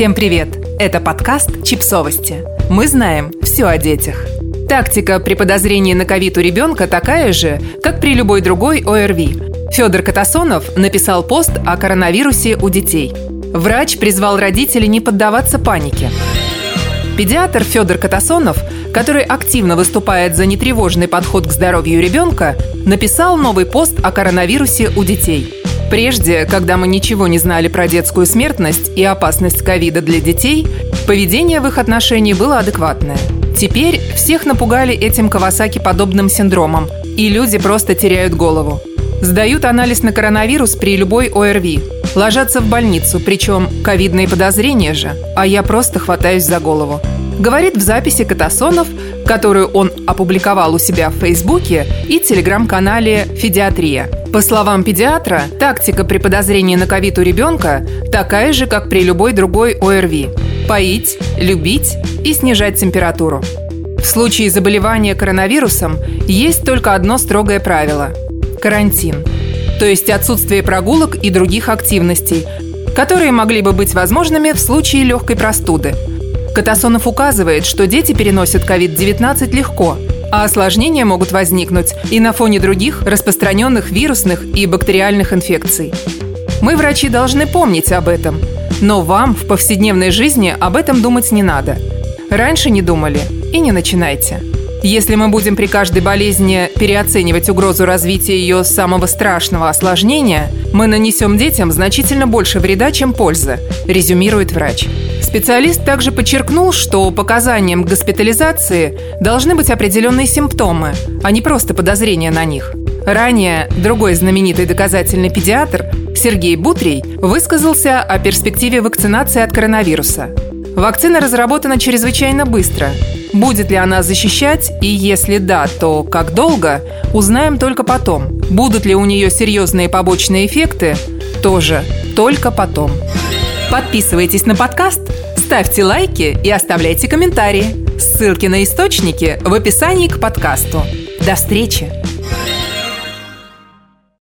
Всем привет! Это подкаст «Чипсовости». Мы знаем все о детях. Тактика при подозрении на ковид у ребенка такая же, как при любой другой ОРВИ. Федор Катасонов написал пост о коронавирусе у детей. Врач призвал родителей не поддаваться панике. Педиатр Федор Катасонов, который активно выступает за нетревожный подход к здоровью ребенка, написал новый пост о коронавирусе у детей – Прежде, когда мы ничего не знали про детскую смертность и опасность ковида для детей, поведение в их отношении было адекватное. Теперь всех напугали этим Кавасаки-подобным синдромом, и люди просто теряют голову. Сдают анализ на коронавирус при любой ОРВИ. Ложатся в больницу, причем ковидные подозрения же, а я просто хватаюсь за голову говорит в записи Катасонов, которую он опубликовал у себя в Фейсбуке и телеграм-канале «Федиатрия». По словам педиатра, тактика при подозрении на ковид у ребенка такая же, как при любой другой ОРВИ – поить, любить и снижать температуру. В случае заболевания коронавирусом есть только одно строгое правило – карантин, то есть отсутствие прогулок и других активностей, которые могли бы быть возможными в случае легкой простуды – Катасонов указывает, что дети переносят COVID-19 легко, а осложнения могут возникнуть и на фоне других распространенных вирусных и бактериальных инфекций. Мы, врачи, должны помнить об этом, но вам в повседневной жизни об этом думать не надо. Раньше не думали и не начинайте. Если мы будем при каждой болезни переоценивать угрозу развития ее самого страшного осложнения, мы нанесем детям значительно больше вреда, чем пользы, резюмирует врач. Специалист также подчеркнул, что показанием госпитализации должны быть определенные симптомы, а не просто подозрения на них. Ранее другой знаменитый доказательный педиатр Сергей Бутрий высказался о перспективе вакцинации от коронавируса. Вакцина разработана чрезвычайно быстро. Будет ли она защищать, и если да, то как долго, узнаем только потом. Будут ли у нее серьезные побочные эффекты, тоже только потом. Подписывайтесь на подкаст, ставьте лайки и оставляйте комментарии. Ссылки на источники в описании к подкасту. До встречи!